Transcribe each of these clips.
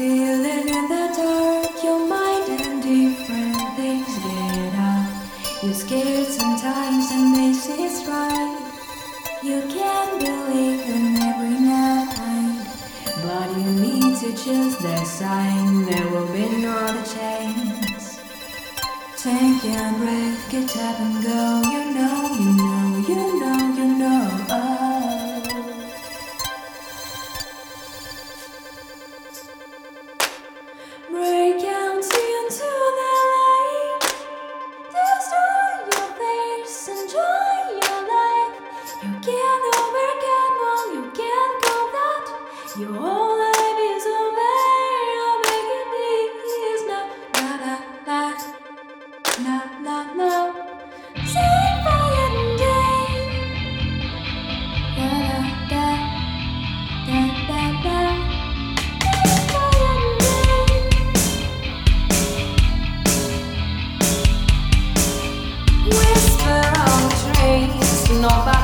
Feeling in the dark, your mind and different things get out. You're scared sometimes, and this is right. You can't believe in every night, but you need to choose the sign. There will be no other chance. Take your breath, get up and go. You know, you know, you know. You can't overcome all, you can go that. Your whole life is over. I'll make it. No, na na na. Set fire and day. Da da da. Whisper on trees.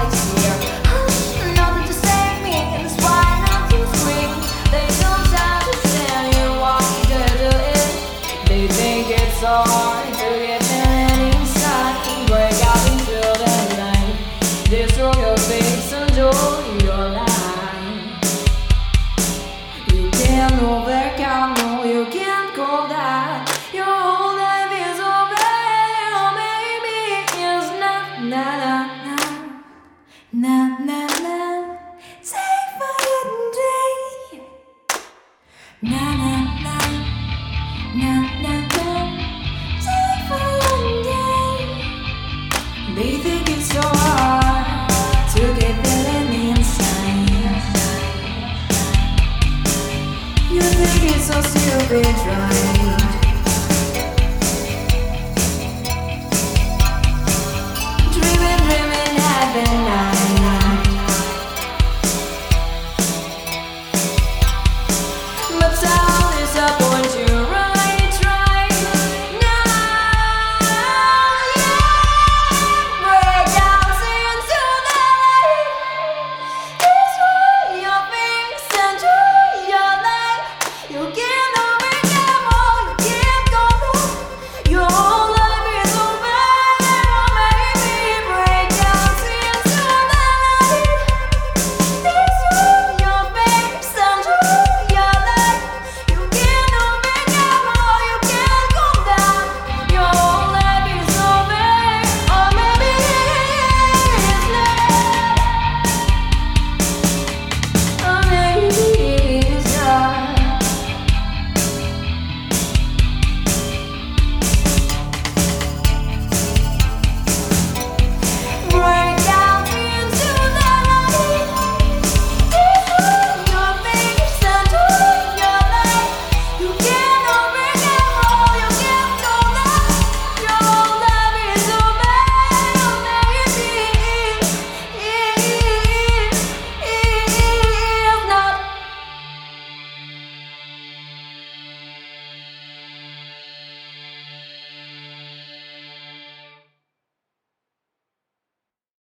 You think it's so stupid, right?